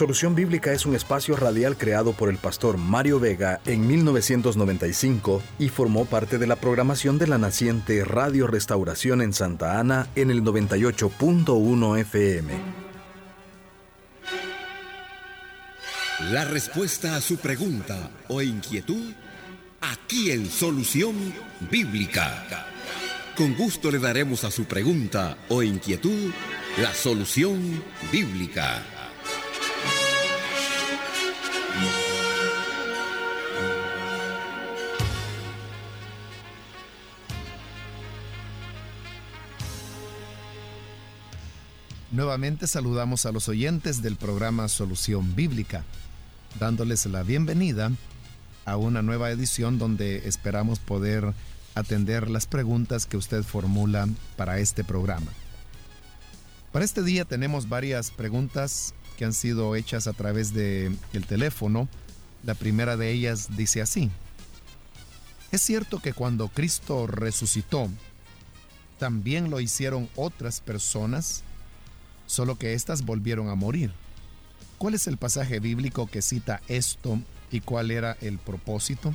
Solución Bíblica es un espacio radial creado por el pastor Mario Vega en 1995 y formó parte de la programación de la naciente Radio Restauración en Santa Ana en el 98.1 FM. La respuesta a su pregunta o inquietud aquí en Solución Bíblica. Con gusto le daremos a su pregunta o inquietud la solución bíblica. Nuevamente saludamos a los oyentes del programa Solución Bíblica, dándoles la bienvenida a una nueva edición donde esperamos poder atender las preguntas que usted formula para este programa. Para este día tenemos varias preguntas que han sido hechas a través del el teléfono. La primera de ellas dice así. ¿Es cierto que cuando Cristo resucitó, también lo hicieron otras personas? Solo que éstas volvieron a morir. ¿Cuál es el pasaje bíblico que cita esto y cuál era el propósito?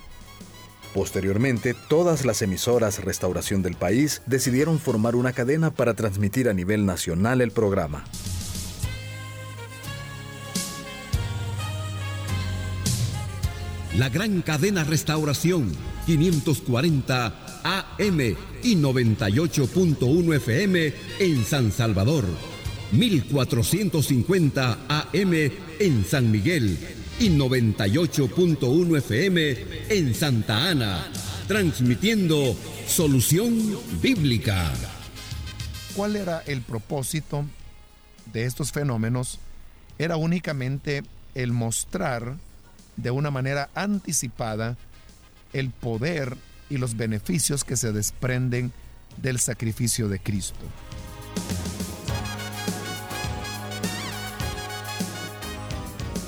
Posteriormente, todas las emisoras Restauración del país decidieron formar una cadena para transmitir a nivel nacional el programa. La gran cadena Restauración 540 AM y 98.1 FM en San Salvador 1450 AM en San Miguel y 98.1 FM en Santa Ana, transmitiendo Solución Bíblica. ¿Cuál era el propósito de estos fenómenos? Era únicamente el mostrar de una manera anticipada el poder y los beneficios que se desprenden del sacrificio de Cristo.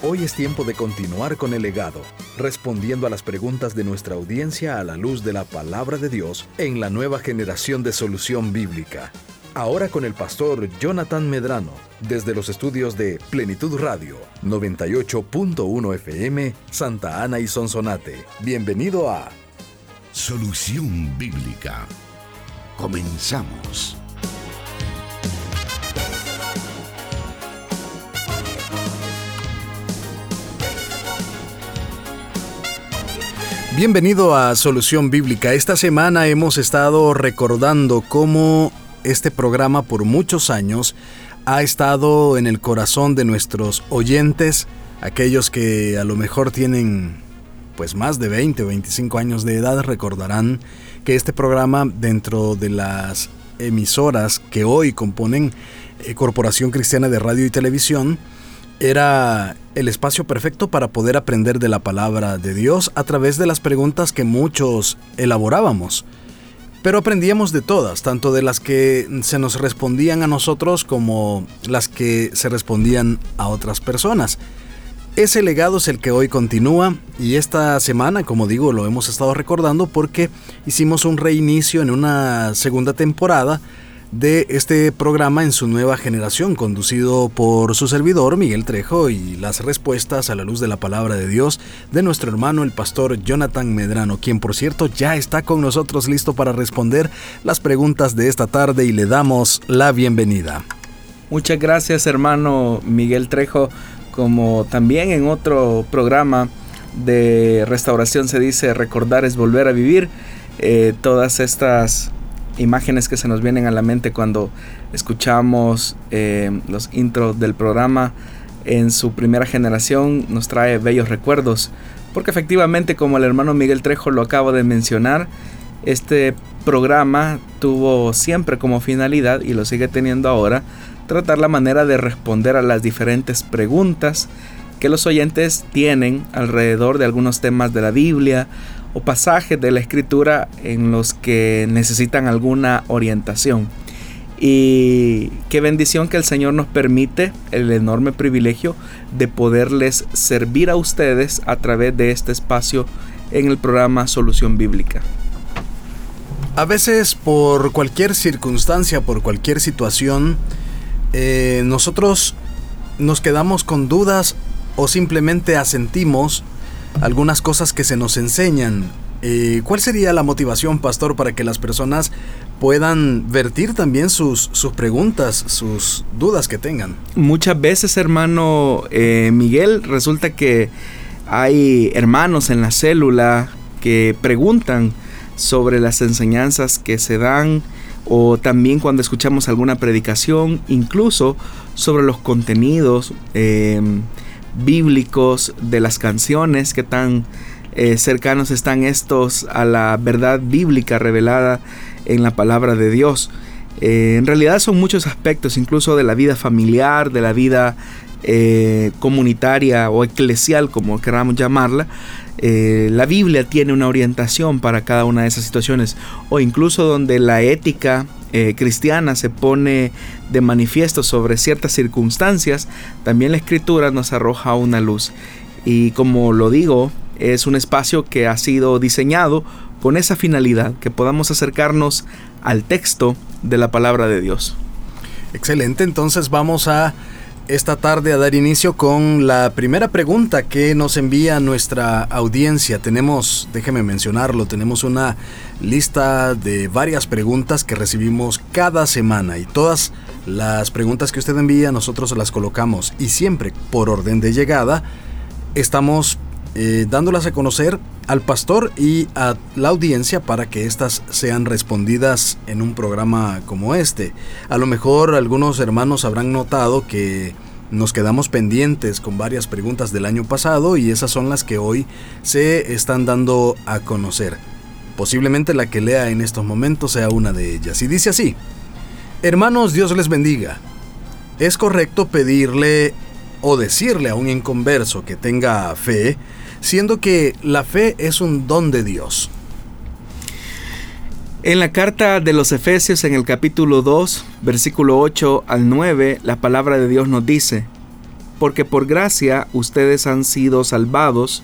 Hoy es tiempo de continuar con el legado, respondiendo a las preguntas de nuestra audiencia a la luz de la palabra de Dios en la nueva generación de solución bíblica. Ahora con el pastor Jonathan Medrano, desde los estudios de Plenitud Radio, 98.1 FM, Santa Ana y Sonsonate. Bienvenido a Solución Bíblica. Comenzamos. Bienvenido a Solución Bíblica. Esta semana hemos estado recordando cómo este programa por muchos años ha estado en el corazón de nuestros oyentes, aquellos que a lo mejor tienen pues más de 20 o 25 años de edad recordarán que este programa dentro de las emisoras que hoy componen eh, Corporación Cristiana de Radio y Televisión era el espacio perfecto para poder aprender de la palabra de Dios a través de las preguntas que muchos elaborábamos. Pero aprendíamos de todas, tanto de las que se nos respondían a nosotros como las que se respondían a otras personas. Ese legado es el que hoy continúa y esta semana, como digo, lo hemos estado recordando porque hicimos un reinicio en una segunda temporada de este programa en su nueva generación, conducido por su servidor Miguel Trejo y las respuestas a la luz de la palabra de Dios de nuestro hermano el pastor Jonathan Medrano, quien por cierto ya está con nosotros listo para responder las preguntas de esta tarde y le damos la bienvenida. Muchas gracias hermano Miguel Trejo, como también en otro programa de restauración se dice recordar es volver a vivir. Eh, todas estas imágenes que se nos vienen a la mente cuando escuchamos eh, los intros del programa en su primera generación nos trae bellos recuerdos. Porque efectivamente como el hermano Miguel Trejo lo acabo de mencionar este programa tuvo siempre como finalidad y lo sigue teniendo ahora tratar la manera de responder a las diferentes preguntas que los oyentes tienen alrededor de algunos temas de la Biblia o pasajes de la escritura en los que necesitan alguna orientación. Y qué bendición que el Señor nos permite el enorme privilegio de poderles servir a ustedes a través de este espacio en el programa Solución Bíblica. A veces por cualquier circunstancia, por cualquier situación, eh, nosotros nos quedamos con dudas o simplemente asentimos algunas cosas que se nos enseñan. Eh, ¿Cuál sería la motivación, pastor, para que las personas puedan vertir también sus, sus preguntas, sus dudas que tengan? Muchas veces, hermano eh, Miguel, resulta que hay hermanos en la célula que preguntan sobre las enseñanzas que se dan o también cuando escuchamos alguna predicación, incluso sobre los contenidos eh, bíblicos de las canciones, que tan eh, cercanos están estos a la verdad bíblica revelada en la palabra de Dios. Eh, en realidad son muchos aspectos, incluso de la vida familiar, de la vida comunitaria o eclesial, como queramos llamarla, eh, la Biblia tiene una orientación para cada una de esas situaciones o incluso donde la ética eh, cristiana se pone de manifiesto sobre ciertas circunstancias, también la escritura nos arroja una luz. Y como lo digo, es un espacio que ha sido diseñado con esa finalidad, que podamos acercarnos al texto de la palabra de Dios. Excelente, entonces vamos a esta tarde a dar inicio con la primera pregunta que nos envía nuestra audiencia. Tenemos, déjeme mencionarlo, tenemos una lista de varias preguntas que recibimos cada semana y todas las preguntas que usted envía nosotros las colocamos y siempre por orden de llegada estamos eh, dándolas a conocer al pastor y a la audiencia para que éstas sean respondidas en un programa como este. A lo mejor algunos hermanos habrán notado que nos quedamos pendientes con varias preguntas del año pasado y esas son las que hoy se están dando a conocer. Posiblemente la que lea en estos momentos sea una de ellas. Y dice así, Hermanos, Dios les bendiga. ¿Es correcto pedirle o decirle a un inconverso que tenga fe siendo que la fe es un don de Dios. En la carta de los Efesios en el capítulo 2, versículo 8 al 9, la palabra de Dios nos dice, porque por gracia ustedes han sido salvados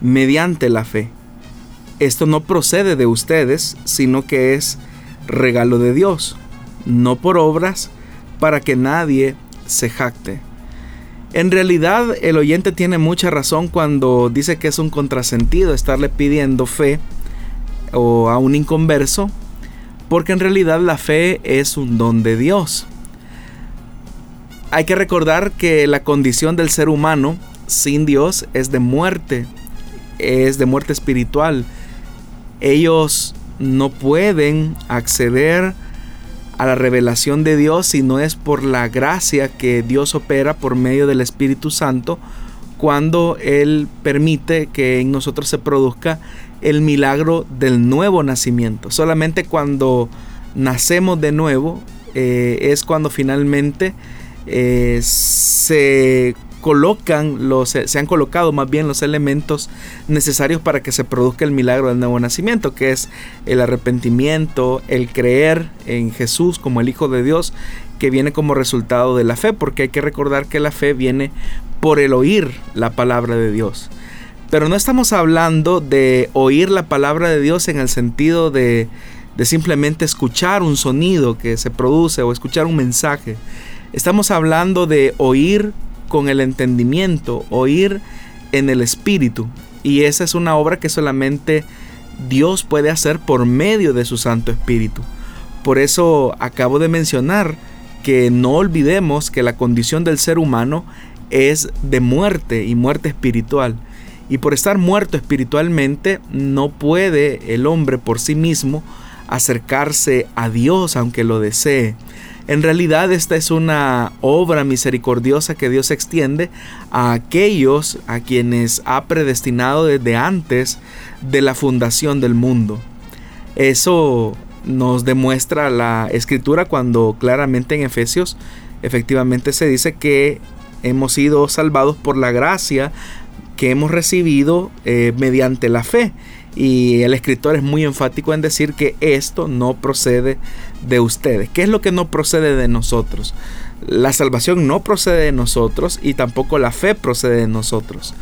mediante la fe. Esto no procede de ustedes, sino que es regalo de Dios, no por obras, para que nadie se jacte. En realidad el oyente tiene mucha razón cuando dice que es un contrasentido estarle pidiendo fe o a un inconverso, porque en realidad la fe es un don de Dios. Hay que recordar que la condición del ser humano sin Dios es de muerte, es de muerte espiritual. Ellos no pueden acceder a la revelación de Dios, si no es por la gracia que Dios opera por medio del Espíritu Santo cuando Él permite que en nosotros se produzca el milagro del nuevo nacimiento. Solamente cuando nacemos de nuevo eh, es cuando finalmente eh, se colocan los, se han colocado más bien los elementos necesarios para que se produzca el milagro del nuevo nacimiento, que es el arrepentimiento, el creer en Jesús como el Hijo de Dios, que viene como resultado de la fe, porque hay que recordar que la fe viene por el oír la palabra de Dios. Pero no estamos hablando de oír la palabra de Dios en el sentido de, de simplemente escuchar un sonido que se produce o escuchar un mensaje. Estamos hablando de oír con el entendimiento, oír en el espíritu. Y esa es una obra que solamente Dios puede hacer por medio de su Santo Espíritu. Por eso acabo de mencionar que no olvidemos que la condición del ser humano es de muerte y muerte espiritual. Y por estar muerto espiritualmente no puede el hombre por sí mismo acercarse a Dios aunque lo desee. En realidad esta es una obra misericordiosa que Dios extiende a aquellos a quienes ha predestinado desde antes de la fundación del mundo. Eso nos demuestra la escritura cuando claramente en Efesios efectivamente se dice que hemos sido salvados por la gracia que hemos recibido eh, mediante la fe. Y el escritor es muy enfático en decir que esto no procede de ustedes. ¿Qué es lo que no procede de nosotros? La salvación no procede de nosotros y tampoco la fe procede de nosotros.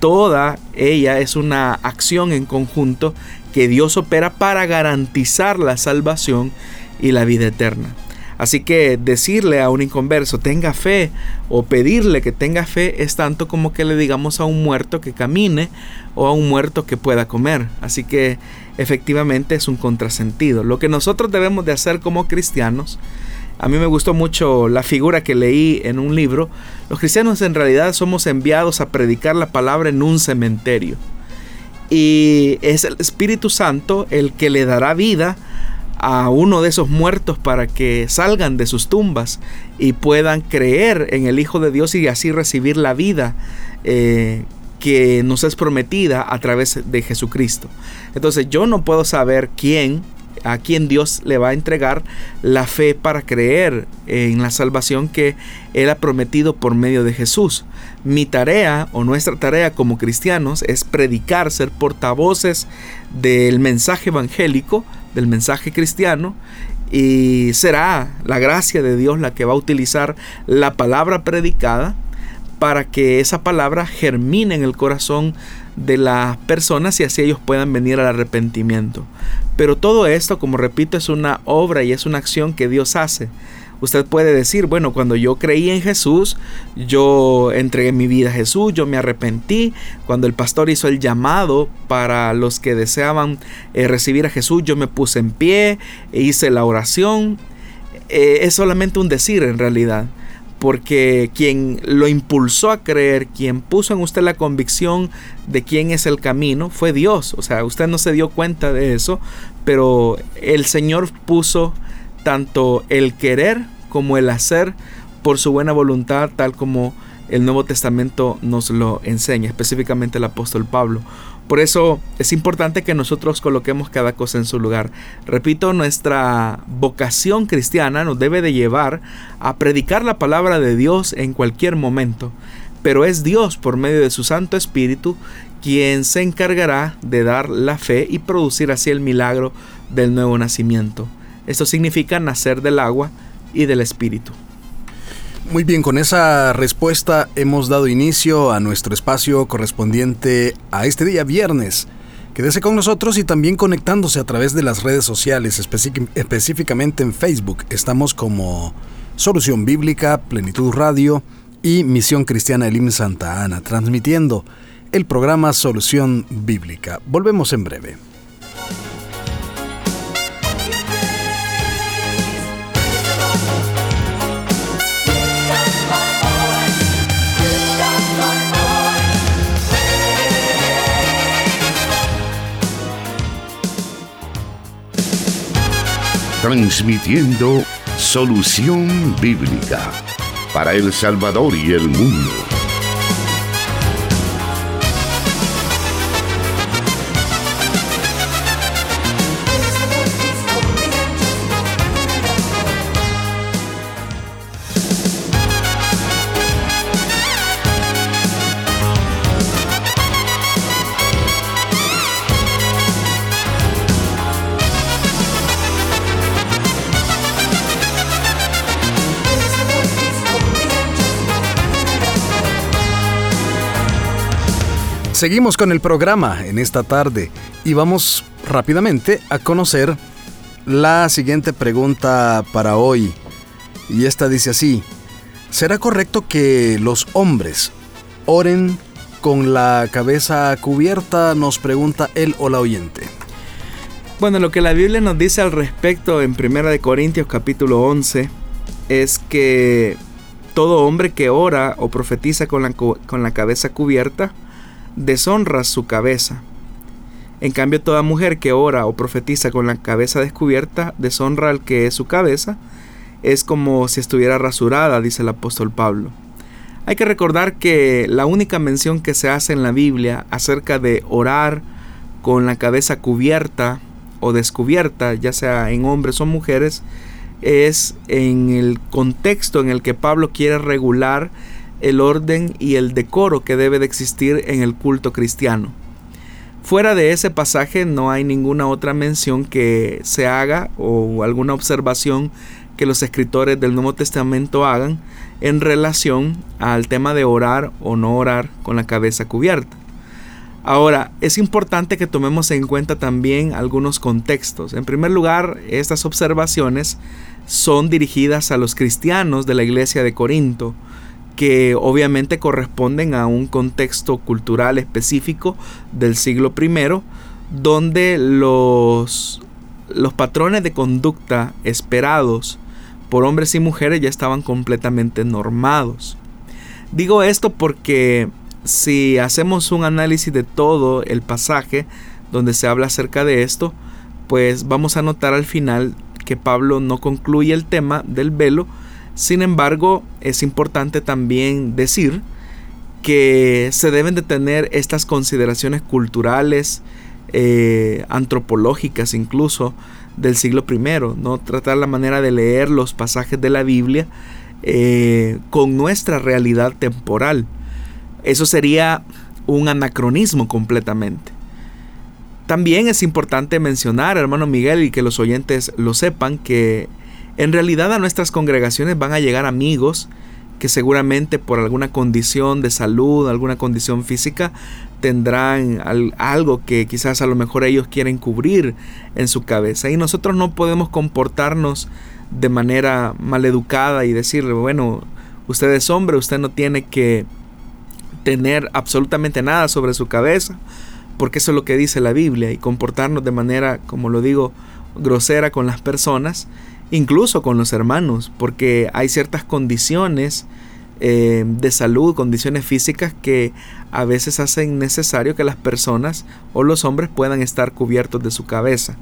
Toda ella es una acción en conjunto que Dios opera para garantizar la salvación y la vida eterna. Así que decirle a un inconverso tenga fe o pedirle que tenga fe es tanto como que le digamos a un muerto que camine o a un muerto que pueda comer. Así que efectivamente es un contrasentido. Lo que nosotros debemos de hacer como cristianos, a mí me gustó mucho la figura que leí en un libro, los cristianos en realidad somos enviados a predicar la palabra en un cementerio. Y es el Espíritu Santo el que le dará vida a uno de esos muertos para que salgan de sus tumbas y puedan creer en el Hijo de Dios y así recibir la vida eh, que nos es prometida a través de Jesucristo. Entonces yo no puedo saber quién, a quién Dios le va a entregar la fe para creer en la salvación que Él ha prometido por medio de Jesús. Mi tarea o nuestra tarea como cristianos es predicar, ser portavoces del mensaje evangélico del mensaje cristiano y será la gracia de Dios la que va a utilizar la palabra predicada para que esa palabra germine en el corazón de las personas y así ellos puedan venir al arrepentimiento. Pero todo esto, como repito, es una obra y es una acción que Dios hace. Usted puede decir, bueno, cuando yo creí en Jesús, yo entregué mi vida a Jesús, yo me arrepentí. Cuando el pastor hizo el llamado para los que deseaban eh, recibir a Jesús, yo me puse en pie, e hice la oración. Eh, es solamente un decir en realidad porque quien lo impulsó a creer, quien puso en usted la convicción de quién es el camino, fue Dios. O sea, usted no se dio cuenta de eso, pero el Señor puso tanto el querer como el hacer por su buena voluntad, tal como el Nuevo Testamento nos lo enseña, específicamente el apóstol Pablo. Por eso es importante que nosotros coloquemos cada cosa en su lugar. Repito, nuestra vocación cristiana nos debe de llevar a predicar la palabra de Dios en cualquier momento. Pero es Dios, por medio de su Santo Espíritu, quien se encargará de dar la fe y producir así el milagro del nuevo nacimiento. Esto significa nacer del agua y del espíritu. Muy bien, con esa respuesta hemos dado inicio a nuestro espacio correspondiente a este día viernes. Quédese con nosotros y también conectándose a través de las redes sociales, específicamente en Facebook. Estamos como Solución Bíblica, Plenitud Radio y Misión Cristiana Elim Santa Ana, transmitiendo el programa Solución Bíblica. Volvemos en breve. Transmitiendo solución bíblica para El Salvador y el mundo. Seguimos con el programa en esta tarde y vamos rápidamente a conocer la siguiente pregunta para hoy. Y esta dice así, ¿será correcto que los hombres oren con la cabeza cubierta? Nos pregunta él o la oyente. Bueno, lo que la Biblia nos dice al respecto en 1 Corintios capítulo 11 es que todo hombre que ora o profetiza con la, con la cabeza cubierta, deshonra su cabeza. En cambio, toda mujer que ora o profetiza con la cabeza descubierta deshonra al que es su cabeza. Es como si estuviera rasurada, dice el apóstol Pablo. Hay que recordar que la única mención que se hace en la Biblia acerca de orar con la cabeza cubierta o descubierta, ya sea en hombres o mujeres, es en el contexto en el que Pablo quiere regular el orden y el decoro que debe de existir en el culto cristiano. Fuera de ese pasaje no hay ninguna otra mención que se haga o alguna observación que los escritores del Nuevo Testamento hagan en relación al tema de orar o no orar con la cabeza cubierta. Ahora, es importante que tomemos en cuenta también algunos contextos. En primer lugar, estas observaciones son dirigidas a los cristianos de la iglesia de Corinto, que obviamente corresponden a un contexto cultural específico del siglo I, donde los, los patrones de conducta esperados por hombres y mujeres ya estaban completamente normados. Digo esto porque si hacemos un análisis de todo el pasaje donde se habla acerca de esto, pues vamos a notar al final que Pablo no concluye el tema del velo. Sin embargo, es importante también decir que se deben de tener estas consideraciones culturales, eh, antropológicas incluso del siglo I, no tratar la manera de leer los pasajes de la Biblia eh, con nuestra realidad temporal. Eso sería un anacronismo completamente. También es importante mencionar, hermano Miguel, y que los oyentes lo sepan, que en realidad a nuestras congregaciones van a llegar amigos que seguramente por alguna condición de salud, alguna condición física, tendrán algo que quizás a lo mejor ellos quieren cubrir en su cabeza. Y nosotros no podemos comportarnos de manera maleducada y decirle, bueno, usted es hombre, usted no tiene que tener absolutamente nada sobre su cabeza, porque eso es lo que dice la Biblia, y comportarnos de manera, como lo digo, grosera con las personas, incluso con los hermanos, porque hay ciertas condiciones eh, de salud, condiciones físicas que a veces hacen necesario que las personas o los hombres puedan estar cubiertos de su cabeza.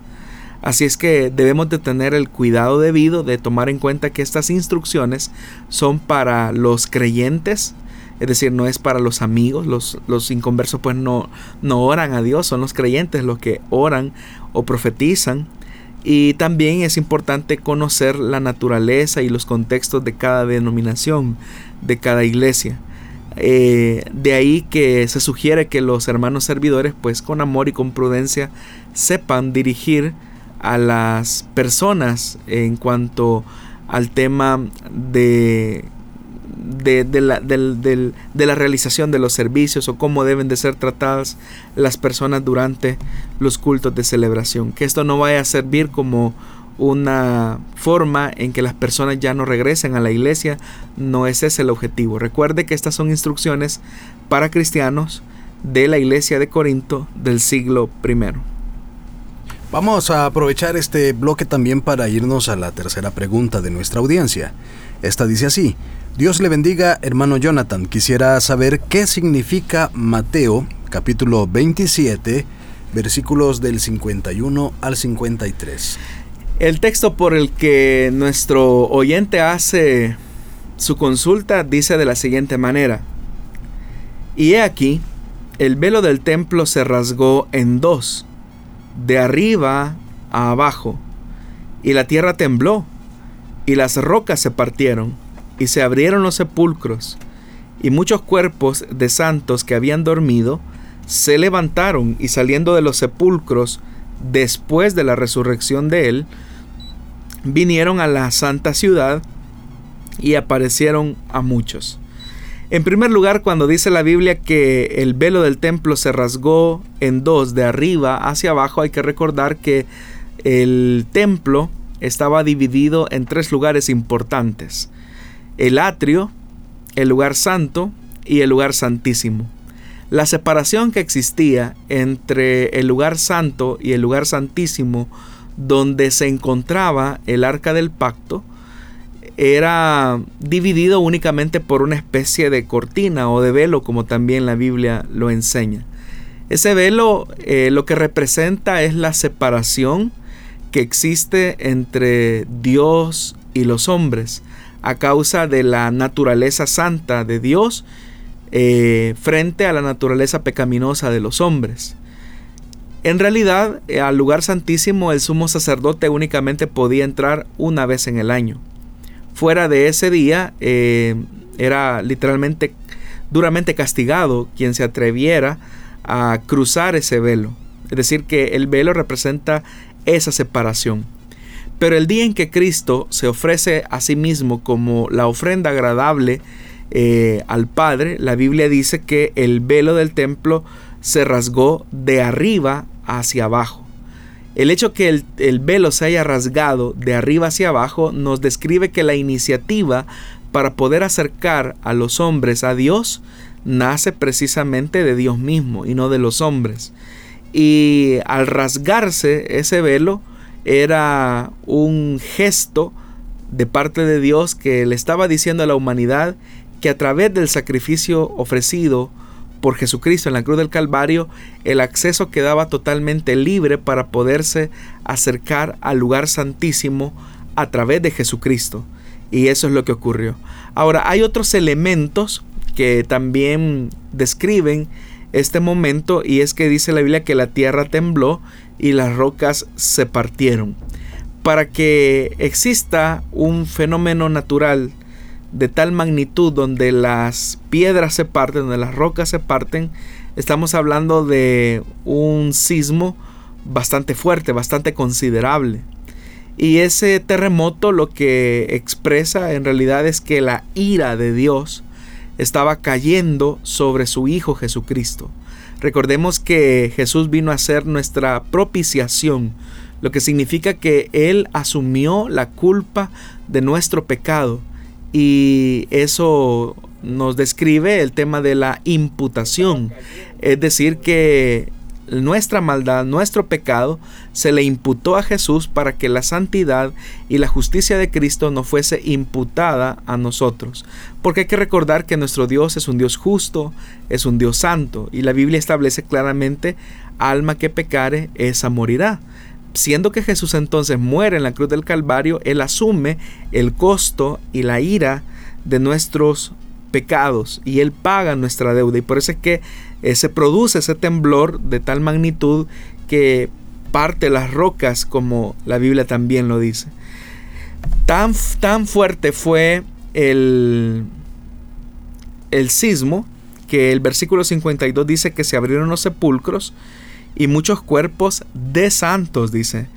Así es que debemos de tener el cuidado debido de tomar en cuenta que estas instrucciones son para los creyentes, es decir, no es para los amigos, los, los inconversos pues no, no oran a Dios, son los creyentes los que oran o profetizan. Y también es importante conocer la naturaleza y los contextos de cada denominación, de cada iglesia. Eh, de ahí que se sugiere que los hermanos servidores, pues con amor y con prudencia, sepan dirigir a las personas en cuanto al tema de de, la, de, la, realización de los servicios o cómo deben de ser tratadas las personas durante los cultos de celebración. Que esto no vaya a servir como una forma en que las personas ya no regresen a la iglesia, no ese es el objetivo. Recuerde que estas son instrucciones para cristianos de la iglesia de Corinto del siglo I. Vamos a aprovechar este bloque también para irnos a la tercera pregunta de nuestra audiencia. Esta dice así, Dios le bendiga, hermano Jonathan. Quisiera saber qué significa Mateo capítulo 27, versículos del 51 al 53. El texto por el que nuestro oyente hace su consulta dice de la siguiente manera. Y he aquí, el velo del templo se rasgó en dos, de arriba a abajo, y la tierra tembló, y las rocas se partieron y se abrieron los sepulcros, y muchos cuerpos de santos que habían dormido se levantaron y saliendo de los sepulcros después de la resurrección de él, vinieron a la santa ciudad y aparecieron a muchos. En primer lugar, cuando dice la Biblia que el velo del templo se rasgó en dos de arriba hacia abajo, hay que recordar que el templo estaba dividido en tres lugares importantes el atrio, el lugar santo y el lugar santísimo. La separación que existía entre el lugar santo y el lugar santísimo donde se encontraba el arca del pacto era dividido únicamente por una especie de cortina o de velo como también la Biblia lo enseña. Ese velo eh, lo que representa es la separación que existe entre Dios y los hombres a causa de la naturaleza santa de Dios eh, frente a la naturaleza pecaminosa de los hombres. En realidad, eh, al lugar santísimo el sumo sacerdote únicamente podía entrar una vez en el año. Fuera de ese día eh, era literalmente duramente castigado quien se atreviera a cruzar ese velo. Es decir, que el velo representa esa separación. Pero el día en que Cristo se ofrece a sí mismo como la ofrenda agradable eh, al Padre, la Biblia dice que el velo del templo se rasgó de arriba hacia abajo. El hecho que el, el, velo se haya rasgado de arriba hacia abajo nos describe que la iniciativa para poder acercar a los hombres a Dios nace precisamente de Dios mismo y no de los hombres. Y al rasgarse ese velo era un gesto de parte de Dios que le estaba diciendo a la humanidad que a través del sacrificio ofrecido por Jesucristo en la cruz del Calvario, el acceso quedaba totalmente libre para poderse acercar al lugar santísimo a través de Jesucristo. Y eso es lo que ocurrió. Ahora, hay otros elementos que también describen este momento y es que dice la Biblia que la tierra tembló y las rocas se partieron. Para que exista un fenómeno natural de tal magnitud donde las piedras se parten, donde las rocas se parten, estamos hablando de un sismo bastante fuerte, bastante considerable. Y ese terremoto lo que expresa en realidad es que la ira de Dios estaba cayendo sobre su Hijo Jesucristo. Recordemos que Jesús vino a ser nuestra propiciación, lo que significa que Él asumió la culpa de nuestro pecado y eso nos describe el tema de la imputación, es decir, que nuestra maldad, nuestro pecado, se le imputó a Jesús para que la santidad y la justicia de Cristo no fuese imputada a nosotros. Porque hay que recordar que nuestro Dios es un Dios justo, es un Dios santo, y la Biblia establece claramente, alma que pecare, esa morirá. Siendo que Jesús entonces muere en la cruz del Calvario, Él asume el costo y la ira de nuestros pecados y Él paga nuestra deuda. Y por eso es que se produce ese temblor de tal magnitud que parte las rocas como la Biblia también lo dice. Tan, tan fuerte fue el, el sismo que el versículo 52 dice que se abrieron los sepulcros y muchos cuerpos de santos, dice,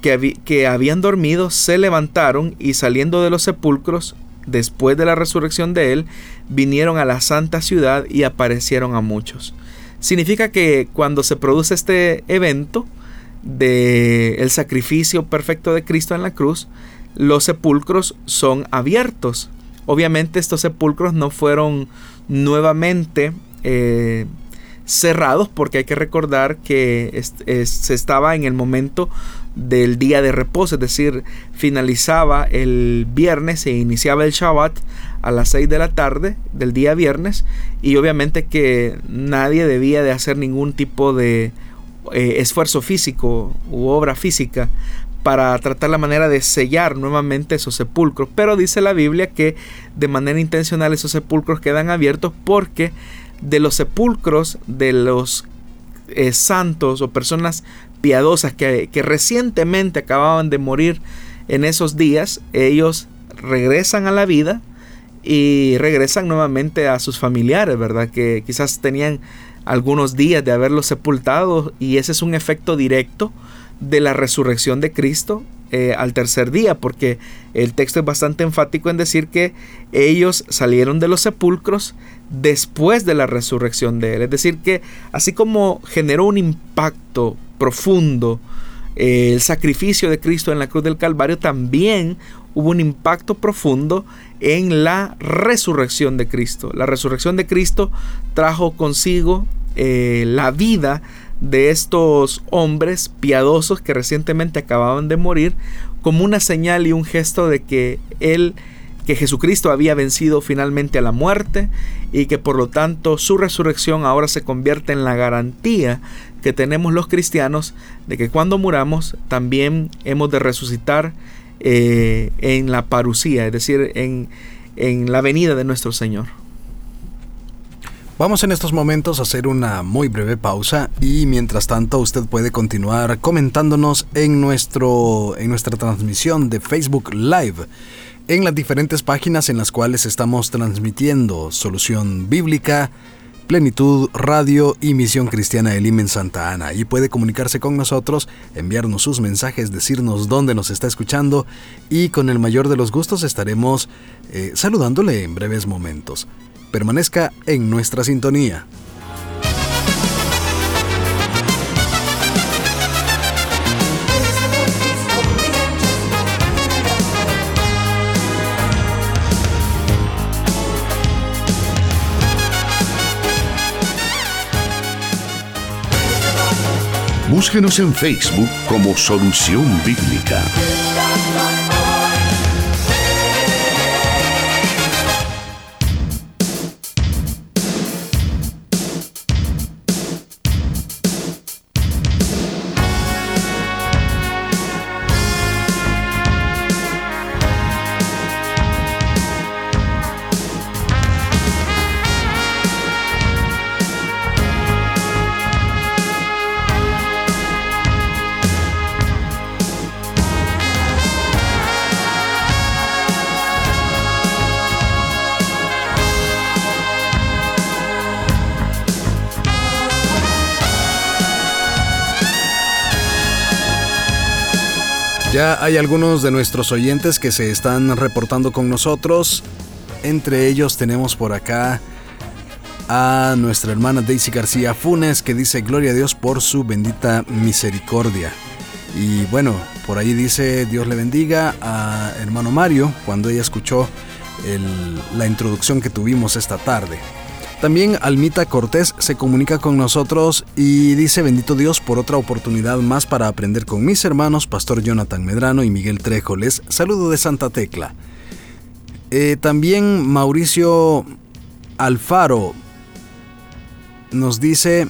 que, que habían dormido, se levantaron y saliendo de los sepulcros después de la resurrección de él, vinieron a la santa ciudad y aparecieron a muchos. Significa que cuando se produce este evento de el sacrificio perfecto de Cristo en la cruz, los sepulcros son abiertos. Obviamente estos sepulcros no fueron nuevamente eh, cerrados porque hay que recordar que se estaba en el momento del día de reposo, es decir, finalizaba el viernes e iniciaba el Shabbat a las 6 de la tarde del día viernes y obviamente que nadie debía de hacer ningún tipo de eh, esfuerzo físico u obra física para tratar la manera de sellar nuevamente esos sepulcros. Pero dice la Biblia que de manera intencional esos sepulcros quedan abiertos porque de los sepulcros de los eh, santos o personas piadosas que, que recientemente acababan de morir en esos días, ellos regresan a la vida y regresan nuevamente a sus familiares, ¿verdad? Que quizás tenían algunos días de haberlos sepultado y ese es un efecto directo de la resurrección de Cristo eh, al tercer día, porque el texto es bastante enfático en decir que ellos salieron de los sepulcros después de la resurrección de Él. Es decir, que así como generó un impacto profundo eh, el sacrificio de Cristo en la cruz del Calvario, también hubo un impacto profundo en la resurrección de Cristo. La resurrección de Cristo trajo consigo eh, la vida de estos hombres piadosos que recientemente acababan de morir como una señal y un gesto de que él que Jesucristo había vencido finalmente a la muerte y que por lo tanto su resurrección ahora se convierte en la garantía que tenemos los cristianos de que cuando muramos también hemos de resucitar eh, en la parucía, es decir, en, en la venida de nuestro Señor. Vamos en estos momentos a hacer una muy breve pausa y mientras tanto usted puede continuar comentándonos en, nuestro, en nuestra transmisión de Facebook Live en las diferentes páginas en las cuales estamos transmitiendo Solución Bíblica, Plenitud Radio y Misión Cristiana Elim en Santa Ana. Y puede comunicarse con nosotros, enviarnos sus mensajes, decirnos dónde nos está escuchando y con el mayor de los gustos estaremos eh, saludándole en breves momentos permanezca en nuestra sintonía. Búsquenos en Facebook como Solución Bíblica. Ya hay algunos de nuestros oyentes que se están reportando con nosotros. Entre ellos tenemos por acá a nuestra hermana Daisy García Funes que dice Gloria a Dios por su bendita misericordia. Y bueno, por ahí dice Dios le bendiga a hermano Mario cuando ella escuchó la introducción que tuvimos esta tarde. También Almita Cortés se comunica con nosotros y dice bendito Dios por otra oportunidad más para aprender con mis hermanos, Pastor Jonathan Medrano y Miguel Trejo. Les saludo de Santa Tecla. Eh, también Mauricio Alfaro nos dice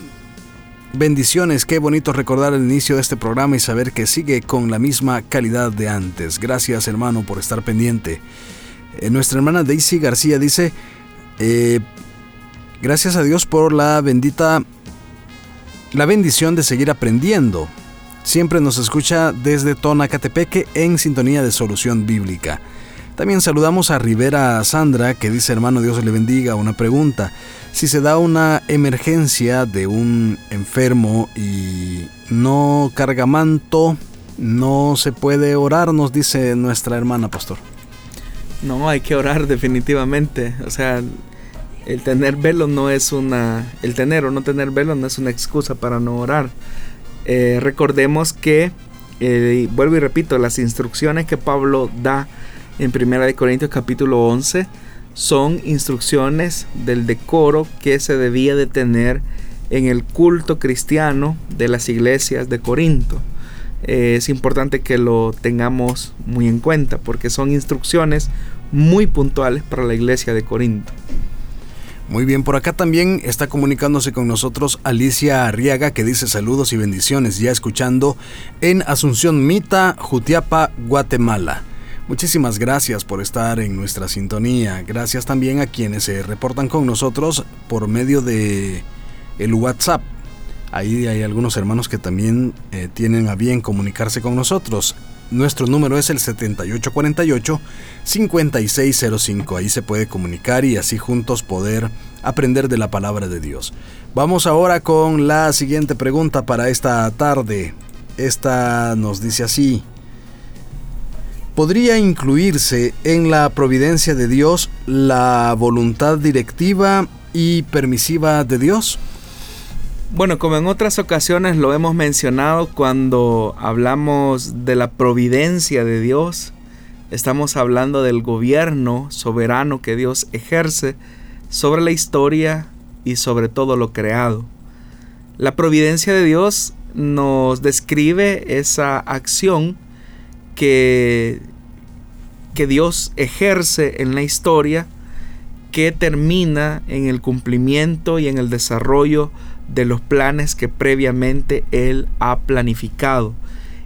bendiciones, qué bonito recordar el inicio de este programa y saber que sigue con la misma calidad de antes. Gracias hermano por estar pendiente. Eh, nuestra hermana Daisy García dice, eh, Gracias a Dios por la bendita, la bendición de seguir aprendiendo. Siempre nos escucha desde Tonacatepeque en sintonía de solución bíblica. También saludamos a Rivera Sandra que dice hermano Dios le bendiga. Una pregunta. Si se da una emergencia de un enfermo y no carga manto, no se puede orar, nos dice nuestra hermana pastor. No, hay que orar definitivamente. O sea, el tener velo no es una. El tener o no tener velo no es una excusa para no orar. Eh, recordemos que, eh, vuelvo y repito, las instrucciones que Pablo da en 1 Corintios capítulo 11 son instrucciones del decoro que se debía de tener en el culto cristiano de las iglesias de Corinto. Eh, es importante que lo tengamos muy en cuenta porque son instrucciones muy puntuales para la iglesia de Corinto. Muy bien, por acá también está comunicándose con nosotros Alicia Arriaga que dice saludos y bendiciones, ya escuchando en Asunción Mita, Jutiapa, Guatemala. Muchísimas gracias por estar en nuestra sintonía. Gracias también a quienes se reportan con nosotros por medio de el WhatsApp. Ahí hay algunos hermanos que también eh, tienen a bien comunicarse con nosotros. Nuestro número es el 7848-5605. Ahí se puede comunicar y así juntos poder aprender de la palabra de Dios. Vamos ahora con la siguiente pregunta para esta tarde. Esta nos dice así. ¿Podría incluirse en la providencia de Dios la voluntad directiva y permisiva de Dios? Bueno, como en otras ocasiones lo hemos mencionado cuando hablamos de la providencia de Dios, estamos hablando del gobierno soberano que Dios ejerce sobre la historia y sobre todo lo creado. La providencia de Dios nos describe esa acción que, que Dios ejerce en la historia que termina en el cumplimiento y en el desarrollo de los planes que previamente Él ha planificado.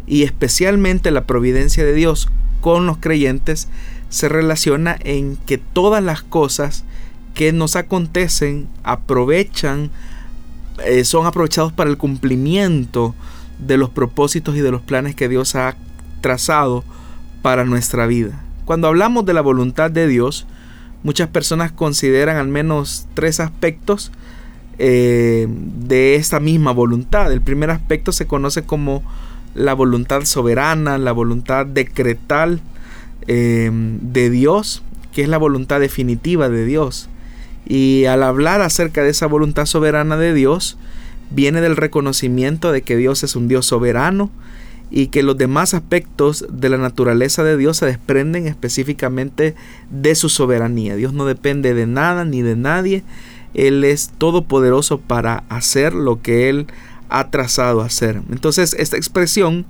Y especialmente la providencia de Dios con los creyentes se relaciona en que todas las cosas que nos acontecen aprovechan, eh, son aprovechados para el cumplimiento de los propósitos y de los planes que Dios ha trazado para nuestra vida. Cuando hablamos de la voluntad de Dios, muchas personas consideran al menos tres aspectos eh, de esta misma voluntad. El primer aspecto se conoce como la voluntad soberana, la voluntad decretal eh, de Dios, que es la voluntad definitiva de Dios. Y al hablar acerca de esa voluntad soberana de Dios, viene del reconocimiento de que Dios es un Dios soberano y que los demás aspectos de la naturaleza de Dios se desprenden específicamente de su soberanía. Dios no depende de nada ni de nadie, él es todopoderoso para hacer lo que Él ha trazado hacer. Entonces esta expresión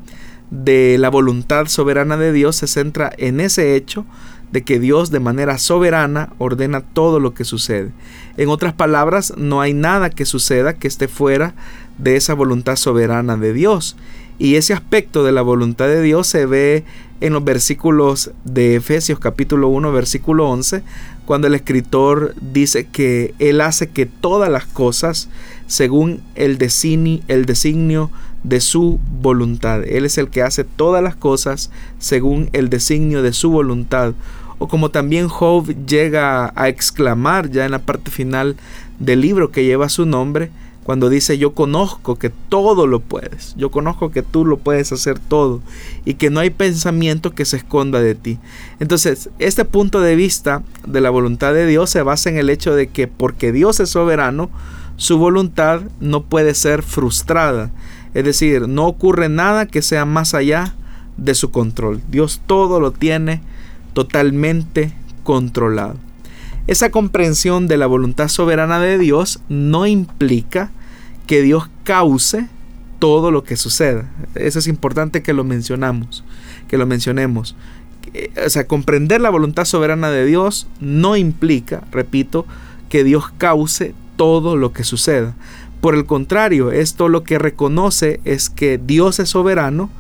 de la voluntad soberana de Dios se centra en ese hecho de que Dios de manera soberana ordena todo lo que sucede. En otras palabras, no hay nada que suceda que esté fuera de esa voluntad soberana de Dios. Y ese aspecto de la voluntad de Dios se ve en los versículos de Efesios capítulo 1 versículo 11, cuando el escritor dice que Él hace que todas las cosas según el el designio de su voluntad. Él es el que hace todas las cosas según el designio de su voluntad. O como también Job llega a exclamar ya en la parte final del libro que lleva su nombre, cuando dice yo conozco que todo lo puedes, yo conozco que tú lo puedes hacer todo y que no hay pensamiento que se esconda de ti. Entonces, este punto de vista de la voluntad de Dios se basa en el hecho de que porque Dios es soberano, su voluntad no puede ser frustrada. Es decir, no ocurre nada que sea más allá de su control. Dios todo lo tiene totalmente controlado. Esa comprensión de la voluntad soberana de Dios no implica que Dios cause todo lo que suceda. Eso es importante que lo mencionamos, que lo mencionemos. O sea, comprender la voluntad soberana de Dios no implica, repito, que Dios cause todo lo que suceda. Por el contrario, esto lo que reconoce es que Dios es soberano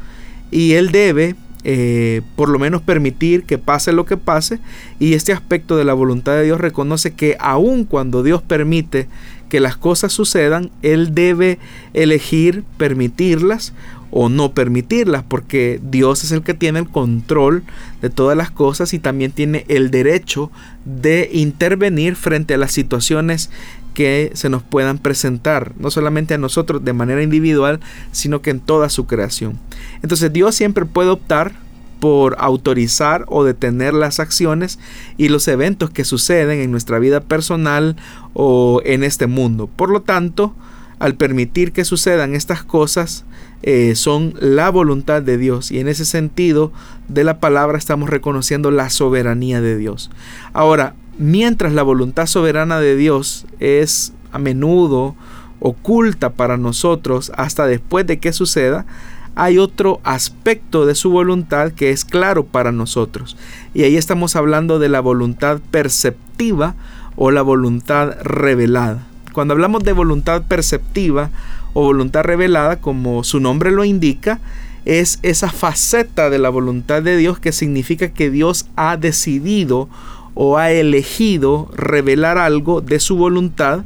y Él debe eh, por lo menos permitir que pase lo que pase. Y este aspecto de la voluntad de Dios reconoce que aun cuando Dios permite que las cosas sucedan, Él debe elegir permitirlas o no permitirlas, porque Dios es el que tiene el control de todas las cosas y también tiene el derecho de intervenir frente a las situaciones que se nos puedan presentar, no solamente a nosotros de manera individual, sino que en toda su creación. Entonces Dios siempre puede optar por autorizar o detener las acciones y los eventos que suceden en nuestra vida personal o en este mundo. Por lo tanto, al permitir que sucedan estas cosas, eh, son la voluntad de Dios y en ese sentido de la palabra estamos reconociendo la soberanía de Dios. Ahora, mientras la voluntad soberana de Dios es a menudo oculta para nosotros hasta después de que suceda, hay otro aspecto de su voluntad que es claro para nosotros. Y ahí estamos hablando de la voluntad perceptiva o la voluntad revelada. Cuando hablamos de voluntad perceptiva o voluntad revelada, como su nombre lo indica, es esa faceta de la voluntad de Dios que significa que Dios ha decidido o ha elegido revelar algo de su voluntad,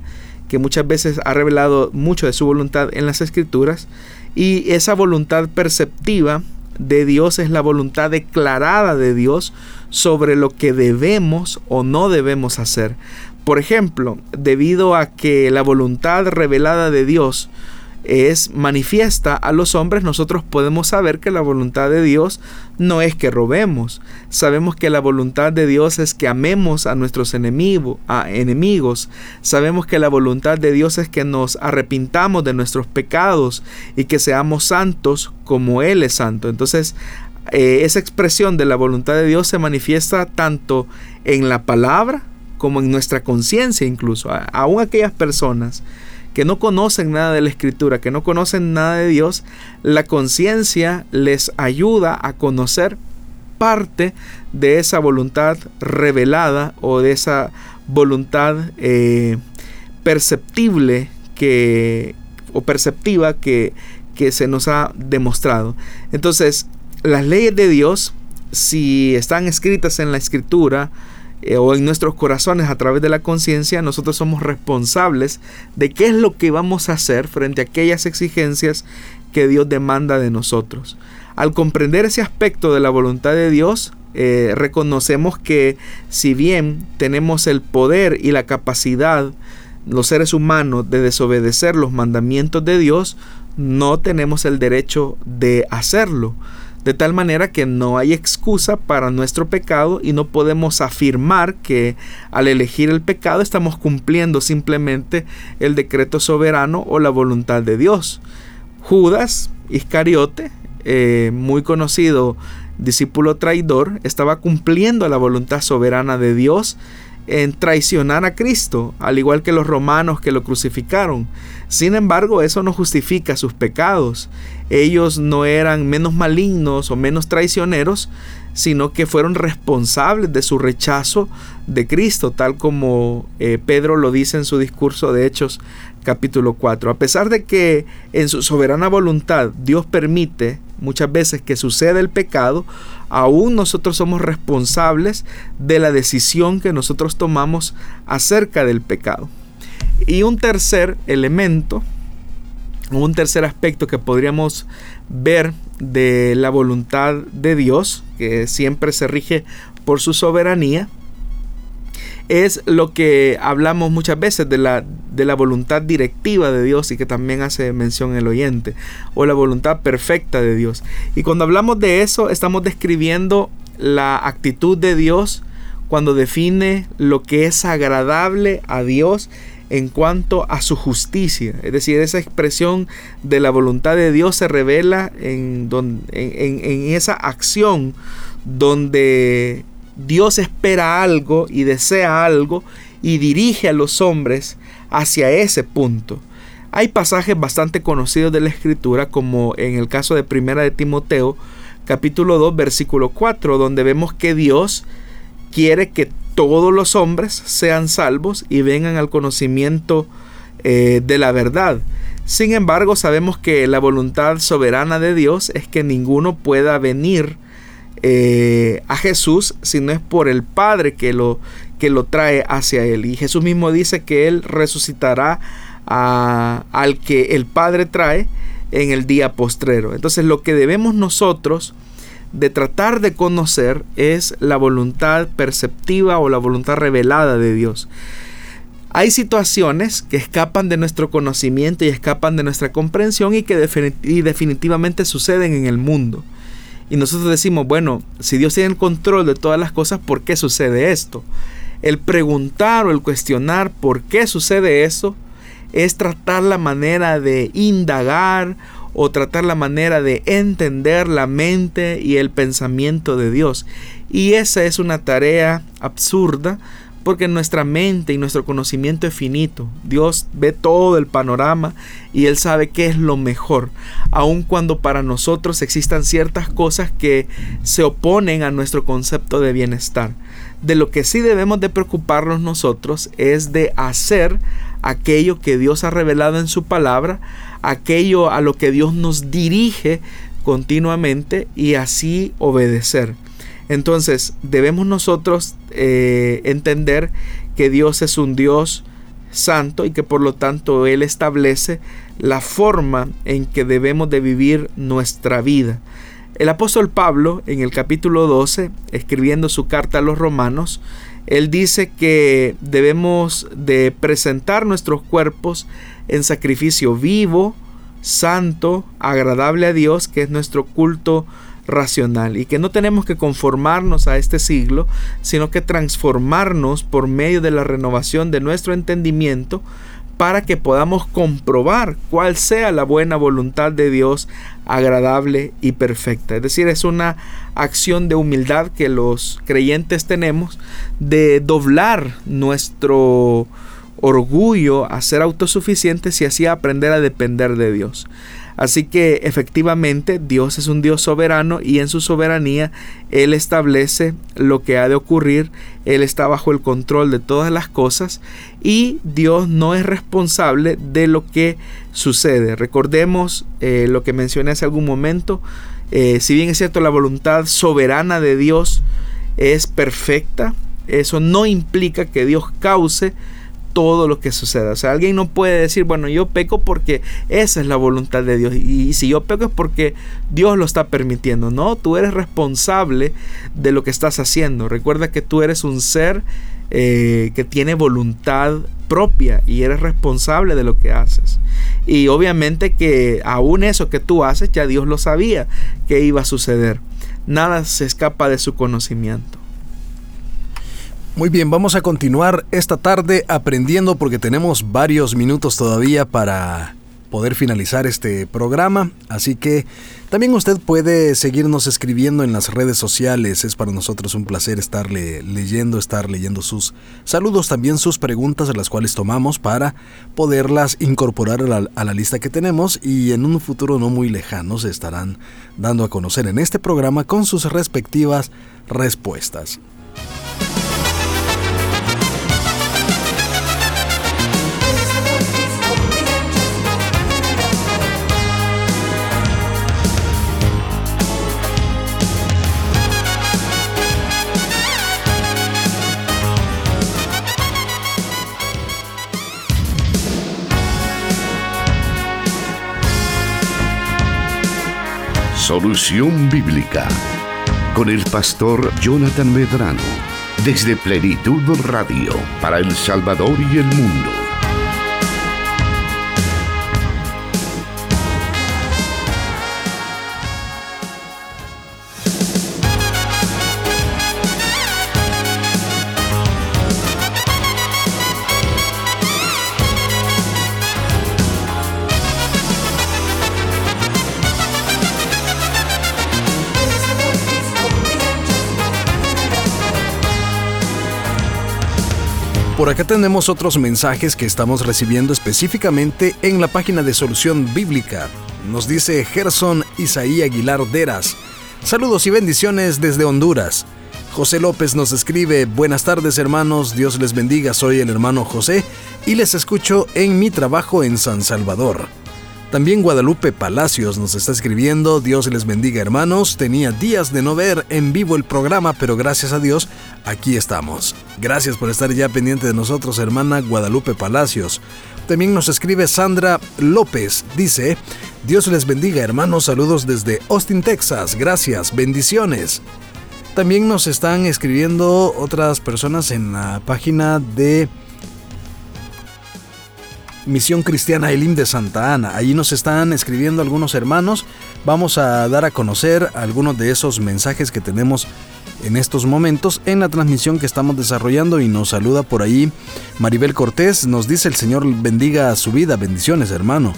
que muchas veces ha revelado mucho de su voluntad en las escrituras, y esa voluntad perceptiva de Dios es la voluntad declarada de Dios sobre lo que debemos o no debemos hacer. Por ejemplo, debido a que la voluntad revelada de Dios es manifiesta a los hombres, nosotros podemos saber que la voluntad de Dios no es que robemos. Sabemos que la voluntad de Dios es que amemos a nuestros enemigos. Sabemos que la voluntad de Dios es que nos arrepintamos de nuestros pecados y que seamos santos como Él es santo. Entonces, eh, esa expresión de la voluntad de Dios se manifiesta tanto en la palabra como en nuestra conciencia incluso. Aún aquellas personas que no conocen nada de la escritura, que no conocen nada de Dios, la conciencia les ayuda a conocer parte de esa voluntad revelada o de esa voluntad eh, perceptible que, o perceptiva que, que se nos ha demostrado. Entonces, las leyes de Dios, si están escritas en la escritura, eh, o en nuestros corazones a través de la conciencia, nosotros somos responsables de qué es lo que vamos a hacer frente a aquellas exigencias que Dios demanda de nosotros. Al comprender ese aspecto de la voluntad de Dios, eh, reconocemos que si bien tenemos el poder y la capacidad, los seres humanos, de desobedecer los mandamientos de Dios, no tenemos el derecho de hacerlo de tal manera que no hay excusa para nuestro pecado y no podemos afirmar que al elegir el pecado estamos cumpliendo simplemente el decreto soberano o la voluntad de Dios. Judas Iscariote, eh, muy conocido discípulo traidor, estaba cumpliendo la voluntad soberana de Dios en traicionar a Cristo, al igual que los romanos que lo crucificaron. Sin embargo, eso no justifica sus pecados. Ellos no eran menos malignos o menos traicioneros, sino que fueron responsables de su rechazo de Cristo, tal como eh, Pedro lo dice en su discurso de Hechos capítulo 4. A pesar de que en su soberana voluntad Dios permite muchas veces que suceda el pecado, aún nosotros somos responsables de la decisión que nosotros tomamos acerca del pecado. Y un tercer elemento, un tercer aspecto que podríamos ver de la voluntad de Dios, que siempre se rige por su soberanía, es lo que hablamos muchas veces de la, de la voluntad directiva de Dios y que también hace mención el oyente, o la voluntad perfecta de Dios. Y cuando hablamos de eso, estamos describiendo la actitud de Dios cuando define lo que es agradable a Dios en cuanto a su justicia. Es decir, esa expresión de la voluntad de Dios se revela en, en, en esa acción donde Dios espera algo y desea algo y dirige a los hombres hacia ese punto. Hay pasajes bastante conocidos de la escritura como en el caso de Primera de Timoteo capítulo 2 versículo 4 donde vemos que Dios quiere que todos los hombres sean salvos y vengan al conocimiento eh, de la verdad. Sin embargo, sabemos que la voluntad soberana de Dios es que ninguno pueda venir eh, a Jesús si no es por el Padre que lo, que lo trae hacia Él. Y Jesús mismo dice que Él resucitará al que el Padre trae en el día postrero. Entonces lo que debemos nosotros de tratar de conocer es la voluntad perceptiva o la voluntad revelada de Dios. Hay situaciones que escapan de nuestro conocimiento y escapan de nuestra comprensión y que definitivamente suceden en el mundo. Y nosotros decimos, bueno, si Dios tiene el control de todas las cosas, ¿por qué sucede esto? El preguntar o el cuestionar por qué sucede eso es tratar la manera de indagar o tratar la manera de entender la mente y el pensamiento de Dios. Y esa es una tarea absurda porque nuestra mente y nuestro conocimiento es finito. Dios ve todo el panorama y Él sabe qué es lo mejor, aun cuando para nosotros existan ciertas cosas que se oponen a nuestro concepto de bienestar. De lo que sí debemos de preocuparnos nosotros es de hacer aquello que Dios ha revelado en su palabra, aquello a lo que Dios nos dirige continuamente y así obedecer. Entonces debemos nosotros eh, entender que Dios es un Dios santo y que por lo tanto Él establece la forma en que debemos de vivir nuestra vida. El apóstol Pablo en el capítulo 12, escribiendo su carta a los romanos, él dice que debemos de presentar nuestros cuerpos en sacrificio vivo, santo, agradable a Dios, que es nuestro culto racional y que no tenemos que conformarnos a este siglo, sino que transformarnos por medio de la renovación de nuestro entendimiento para que podamos comprobar cuál sea la buena voluntad de Dios agradable y perfecta. Es decir, es una acción de humildad que los creyentes tenemos de doblar nuestro orgullo a ser autosuficientes y así aprender a depender de Dios. Así que efectivamente Dios es un Dios soberano y en su soberanía Él establece lo que ha de ocurrir, Él está bajo el control de todas las cosas y Dios no es responsable de lo que sucede. Recordemos eh, lo que mencioné hace algún momento, eh, si bien es cierto la voluntad soberana de Dios es perfecta, eso no implica que Dios cause todo lo que suceda. O sea, alguien no puede decir, bueno, yo peco porque esa es la voluntad de Dios. Y, si yo peco es porque Dios lo está permitiendo. No, tú eres responsable de lo que estás haciendo. Recuerda que tú eres un ser eh, que tiene voluntad propia y eres responsable de lo que haces. Y obviamente que aún eso que tú haces, ya Dios lo sabía que iba a suceder. Nada se escapa de su conocimiento. Muy bien, vamos a continuar esta tarde aprendiendo porque tenemos varios minutos todavía para poder finalizar este programa. Así que también usted puede seguirnos escribiendo en las redes sociales. Es para nosotros un placer estarle leyendo, estar leyendo sus saludos, también sus preguntas, de las cuales tomamos para poderlas incorporar a a la lista que tenemos y en un futuro no muy lejano se estarán dando a conocer en este programa con sus respectivas respuestas. Solución Bíblica con el pastor Jonathan Medrano desde Plenitud Radio para El Salvador y el mundo. Por acá tenemos otros mensajes que estamos recibiendo específicamente en la página de Solución Bíblica. Nos dice Gerson Isaí Aguilar Deras. Saludos y bendiciones desde Honduras. José López nos escribe, buenas tardes hermanos, Dios les bendiga, soy el hermano José y les escucho en mi trabajo en San Salvador. También Guadalupe Palacios nos está escribiendo, Dios les bendiga hermanos, tenía días de no ver en vivo el programa, pero gracias a Dios, aquí estamos. Gracias por estar ya pendiente de nosotros, hermana Guadalupe Palacios. También nos escribe Sandra López, dice, Dios les bendiga hermanos, saludos desde Austin, Texas, gracias, bendiciones. También nos están escribiendo otras personas en la página de Misión Cristiana Elim de Santa Ana. Allí nos están escribiendo algunos hermanos. Vamos a dar a conocer algunos de esos mensajes que tenemos en estos momentos en la transmisión que estamos desarrollando y nos saluda por ahí Maribel Cortés. Nos dice el Señor bendiga su vida. Bendiciones hermano.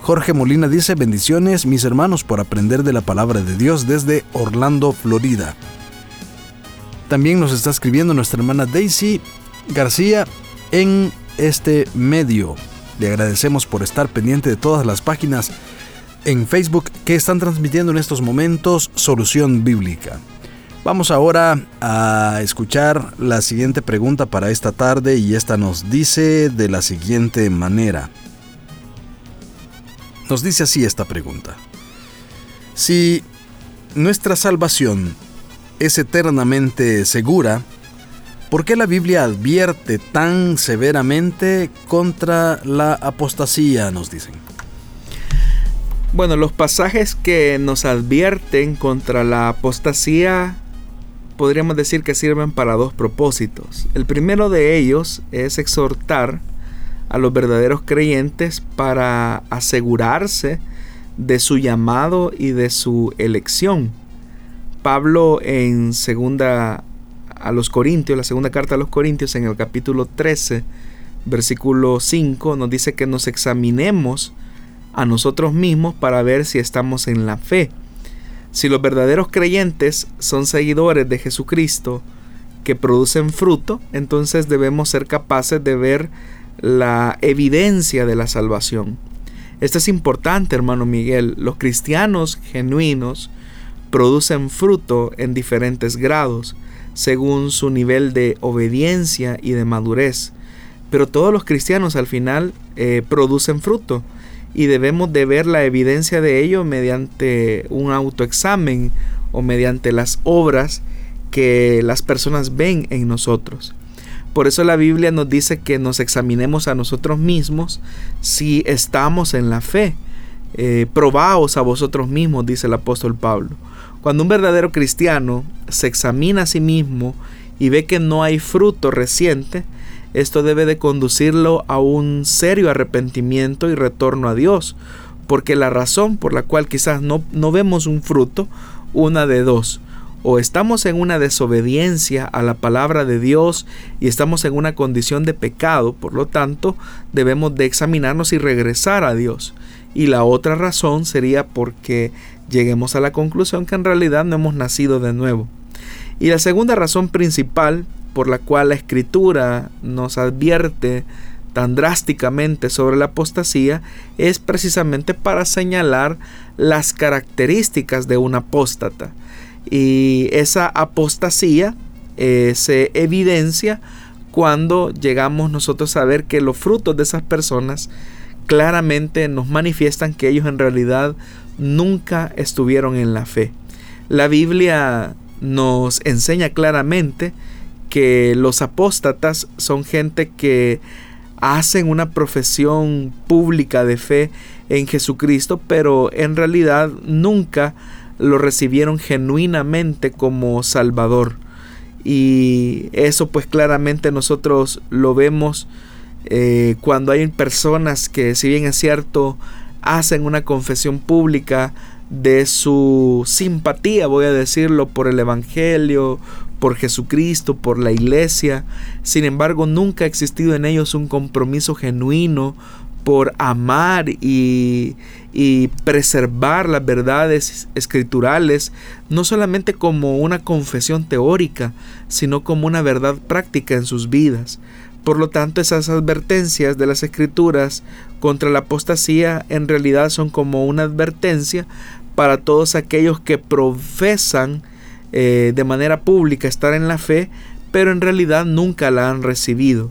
Jorge Molina dice bendiciones mis hermanos por aprender de la palabra de Dios desde Orlando, Florida. También nos está escribiendo nuestra hermana Daisy García en este medio. Le agradecemos por estar pendiente de todas las páginas en Facebook que están transmitiendo en estos momentos Solución Bíblica. Vamos ahora a escuchar la siguiente pregunta para esta tarde y esta nos dice de la siguiente manera. Nos dice así esta pregunta. Si nuestra salvación es eternamente segura, ¿Por qué la Biblia advierte tan severamente contra la apostasía? Nos dicen. Bueno, los pasajes que nos advierten contra la apostasía podríamos decir que sirven para dos propósitos. El primero de ellos es exhortar a los verdaderos creyentes para asegurarse de su llamado y de su elección. Pablo en segunda a los Corintios, la segunda carta a los Corintios en el capítulo 13, versículo 5, nos dice que nos examinemos a nosotros mismos para ver si estamos en la fe. Si los verdaderos creyentes son seguidores de Jesucristo que producen fruto, entonces debemos ser capaces de ver la evidencia de la salvación. Esto es importante, hermano Miguel. Los cristianos genuinos producen fruto en diferentes grados según su nivel de obediencia y de madurez. Pero todos los cristianos al final eh, producen fruto y debemos de ver la evidencia de ello mediante un autoexamen o mediante las obras que las personas ven en nosotros. Por eso la Biblia nos dice que nos examinemos a nosotros mismos si estamos en la fe. Eh, probaos a vosotros mismos, dice el apóstol Pablo. Cuando un verdadero cristiano se examina a sí mismo y ve que no hay fruto reciente, esto debe de conducirlo a un serio arrepentimiento y retorno a Dios, porque la razón por la cual quizás no, no vemos un fruto, una de dos, o estamos en una desobediencia a la palabra de Dios y estamos en una condición de pecado, por lo tanto debemos de examinarnos y regresar a Dios. Y la otra razón sería porque lleguemos a la conclusión que en realidad no hemos nacido de nuevo. Y la segunda razón principal por la cual la escritura nos advierte tan drásticamente sobre la apostasía es precisamente para señalar las características de un apóstata. Y esa apostasía eh, se evidencia cuando llegamos nosotros a ver que los frutos de esas personas claramente nos manifiestan que ellos en realidad nunca estuvieron en la fe. La Biblia nos enseña claramente que los apóstatas son gente que hacen una profesión pública de fe en Jesucristo, pero en realidad nunca lo recibieron genuinamente como Salvador. Y eso pues claramente nosotros lo vemos eh, cuando hay personas que si bien es cierto hacen una confesión pública de su simpatía, voy a decirlo, por el Evangelio, por Jesucristo, por la iglesia. Sin embargo, nunca ha existido en ellos un compromiso genuino por amar y, y, preservar las verdades escriturales, no solamente como una confesión teórica, sino como una verdad práctica en sus vidas. Por lo tanto, esas advertencias de las escrituras contra la apostasía en realidad son como una advertencia para todos aquellos que profesan eh, de manera pública estar en la fe, pero en realidad nunca la han recibido.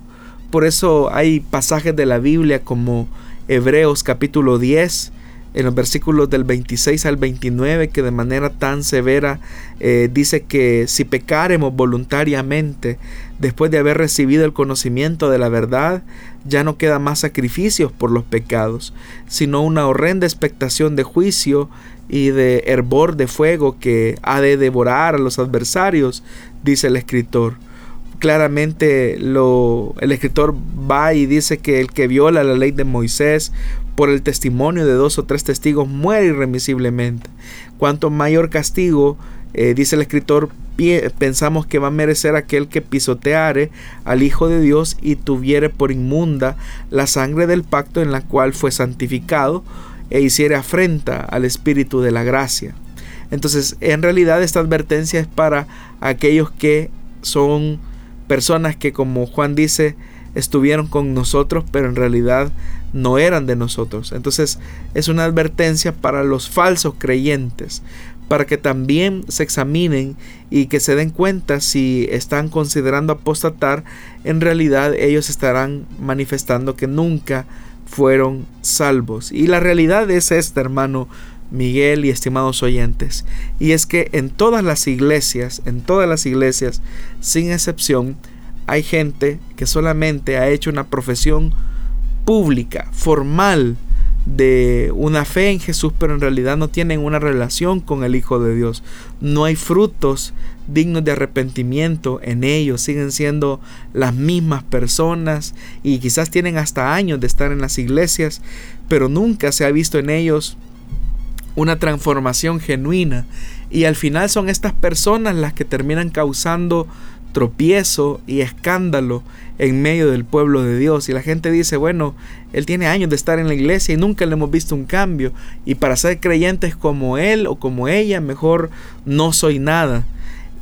Por eso hay pasajes de la Biblia como Hebreos capítulo 10, en los versículos del 26 al 29, que de manera tan severa eh, dice que si pecaremos voluntariamente después de haber recibido el conocimiento de la verdad, ya no queda más sacrificios por los pecados, sino una horrenda expectación de juicio y de hervor de fuego que ha de devorar a los adversarios, dice el escritor. Claramente lo, el escritor va y dice que el que viola la ley de Moisés por el testimonio de dos o tres testigos muere irremisiblemente. Cuanto mayor castigo, eh, dice el escritor, pensamos que va a merecer aquel que pisoteare al Hijo de Dios y tuviere por inmunda la sangre del pacto en la cual fue santificado e hiciere afrenta al Espíritu de la gracia. Entonces, en realidad esta advertencia es para aquellos que son personas que, como Juan dice, estuvieron con nosotros, pero en realidad no eran de nosotros. Entonces, es una advertencia para los falsos creyentes, para que también se examinen y que se den cuenta si están considerando apostatar, en realidad ellos estarán manifestando que nunca fueron salvos. Y la realidad es esta, hermano Miguel y estimados oyentes, y es que en todas las iglesias, en todas las iglesias, sin excepción, hay gente que solamente ha hecho una profesión pública, formal, de una fe en Jesús, pero en realidad no tienen una relación con el Hijo de Dios. No hay frutos dignos de arrepentimiento en ellos, siguen siendo las mismas personas y quizás tienen hasta años de estar en las iglesias, pero nunca se ha visto en ellos una transformación genuina y al final son estas personas las que terminan causando tropiezo y escándalo en medio del pueblo de Dios. Y la gente dice, bueno, él tiene años de estar en la iglesia y nunca le hemos visto un cambio. Y para ser creyentes como él o como ella, mejor no soy nada.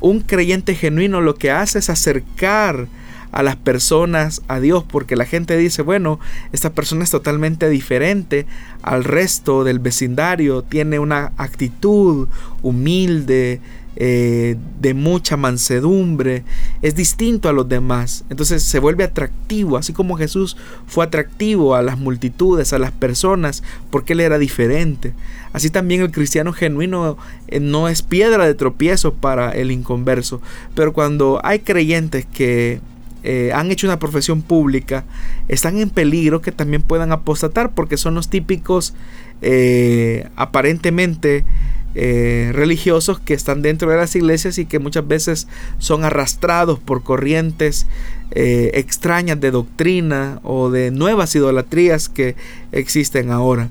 Un creyente genuino lo que hace es acercar a las personas a Dios porque la gente dice, bueno, esta persona es totalmente diferente al resto del vecindario, tiene una actitud humilde, eh, de mucha mansedumbre, es distinto a los demás. Entonces se vuelve atractivo, así como Jesús fue atractivo a las multitudes, a las personas, porque Él era diferente. Así también el cristiano genuino eh, no es piedra de tropiezo para el inconverso. Pero cuando hay creyentes que eh, han hecho una profesión pública, están en peligro que también puedan apostatar porque son los típicos aparentemente eh, religiosos que están dentro de las iglesias y que muchas veces son arrastrados por corrientes eh, extrañas de doctrina o de nuevas idolatrías que existen ahora.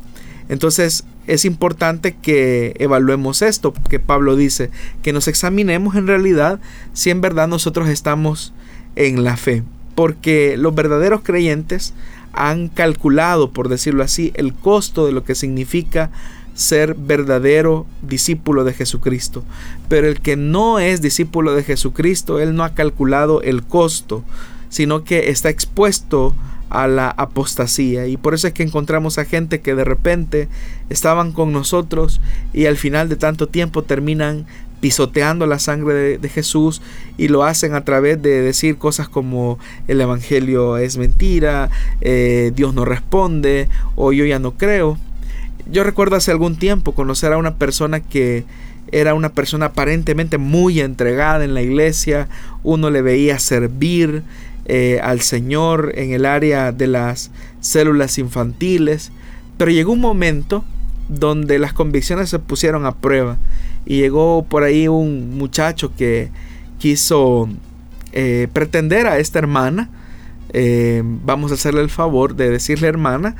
Entonces, es importante que evaluemos esto, que Pablo dice, que nos examinemos en realidad si en verdad nosotros estamos en la fe, porque los verdaderos creyentes han calculado, por decirlo así, el costo de lo que significa ser verdadero discípulo de Jesucristo. Pero el que no es discípulo de Jesucristo, él no ha calculado el costo, sino que está expuesto a la apostasía. Y por eso es que encontramos a gente que de repente estaban con nosotros y al final de tanto tiempo terminan pisoteando la sangre de, Jesús y lo hacen a través de decir cosas como el Evangelio es mentira, eh, Dios no responde o yo ya no creo. Yo recuerdo hace algún tiempo conocer a una persona que era una persona aparentemente muy entregada en la iglesia, uno le veía servir eh, al Señor en el área de las células infantiles, pero llegó un momento donde las convicciones se pusieron a prueba y llegó por ahí un muchacho que quiso eh, pretender a esta hermana, eh, vamos a hacerle el favor de decirle hermana,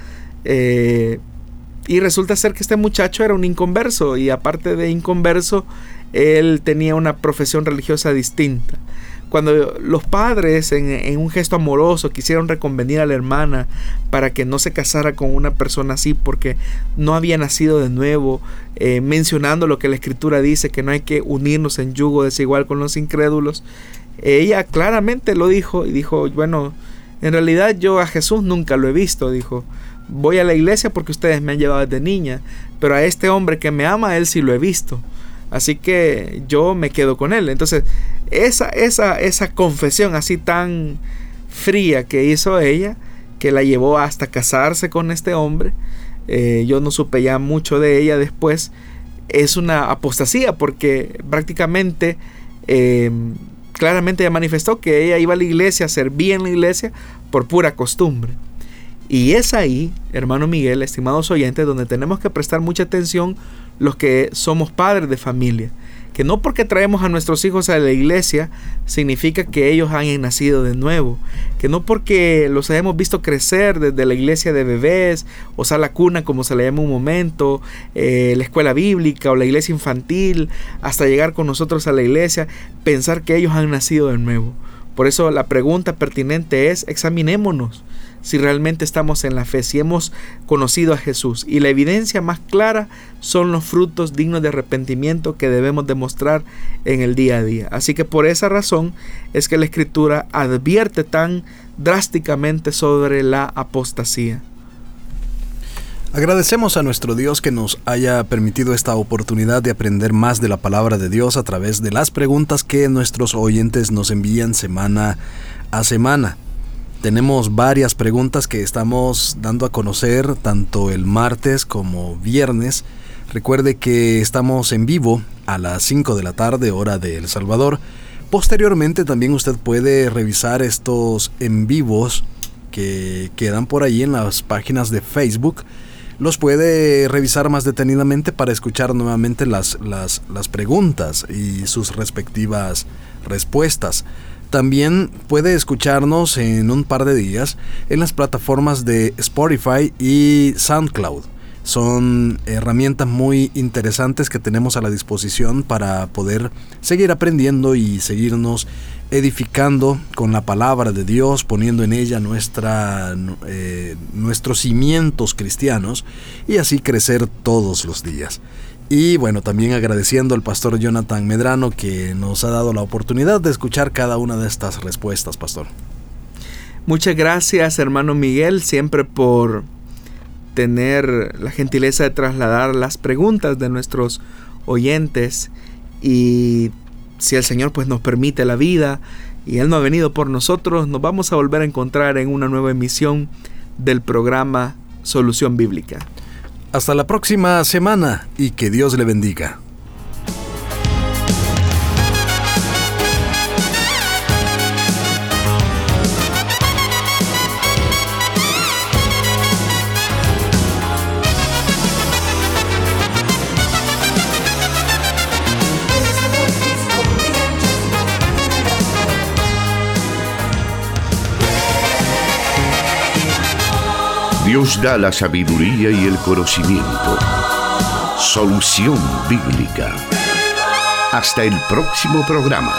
y resulta ser que este muchacho era un inconverso y aparte de inconverso, él tenía una profesión religiosa distinta. Cuando los padres en, un gesto amoroso quisieron reconvenir a la hermana para que no se casara con una persona así porque no había nacido de nuevo, eh, mencionando lo que la escritura dice, que no hay que unirnos en yugo desigual con los incrédulos, ella claramente lo dijo y dijo, bueno, en realidad yo a Jesús nunca lo he visto, dijo, voy a la iglesia porque ustedes me han llevado desde niña, pero a este hombre que me ama, él sí lo he visto. Así que yo me quedo con él. Entonces, esa, esa, esa confesión así tan fría que hizo ella, que la llevó hasta casarse con este hombre, eh, yo no supe ya mucho de ella después, es una apostasía porque prácticamente, eh, claramente manifestó que ella iba a la iglesia, servía en la iglesia por pura costumbre. Y es ahí, hermano Miguel, estimados oyentes, donde tenemos que prestar mucha atención los que somos padres de familia. Que no porque traemos a nuestros hijos a la iglesia significa que ellos hayan nacido de nuevo. Que no porque los hayamos visto crecer desde la iglesia de bebés, o sea, la cuna como se le llama un momento, eh, la escuela bíblica o la iglesia infantil, hasta llegar con nosotros a la iglesia, pensar que ellos han nacido de nuevo. Por eso la pregunta pertinente es, examinémonos si realmente estamos en la fe, si hemos conocido a Jesús. Y la evidencia más clara son los frutos dignos de arrepentimiento que debemos demostrar en el día a día. Así que por esa razón es que la Escritura advierte tan drásticamente sobre la apostasía. Agradecemos a nuestro Dios que nos haya permitido esta oportunidad de aprender más de la palabra de Dios a través de las preguntas que nuestros oyentes nos envían semana a semana. Tenemos varias preguntas que estamos dando a conocer tanto el martes como viernes. Recuerde que estamos en vivo a las 5 de la tarde hora de El Salvador. Posteriormente también usted puede revisar estos en vivos que quedan por ahí en las páginas de Facebook. Los puede revisar más detenidamente para escuchar nuevamente las, las, las preguntas y sus respectivas respuestas. También puede escucharnos en un par de días en las plataformas de Spotify y SoundCloud. Son herramientas muy interesantes que tenemos a la disposición para poder seguir aprendiendo y seguirnos edificando con la palabra de Dios, poniendo en ella eh, nuestros cimientos cristianos y así crecer todos los días. Y bueno, también agradeciendo al pastor Jonathan Medrano que nos ha dado la oportunidad de escuchar cada una de estas respuestas, pastor. Muchas gracias, hermano Miguel, siempre por tener la gentileza de trasladar las preguntas de nuestros oyentes y si el Señor pues nos permite la vida y Él no ha venido por nosotros, nos vamos a volver a encontrar en una nueva emisión del programa Solución Bíblica. Hasta la próxima semana y que Dios le bendiga. Dios da la sabiduría y el conocimiento. Solución bíblica. Hasta el próximo programa.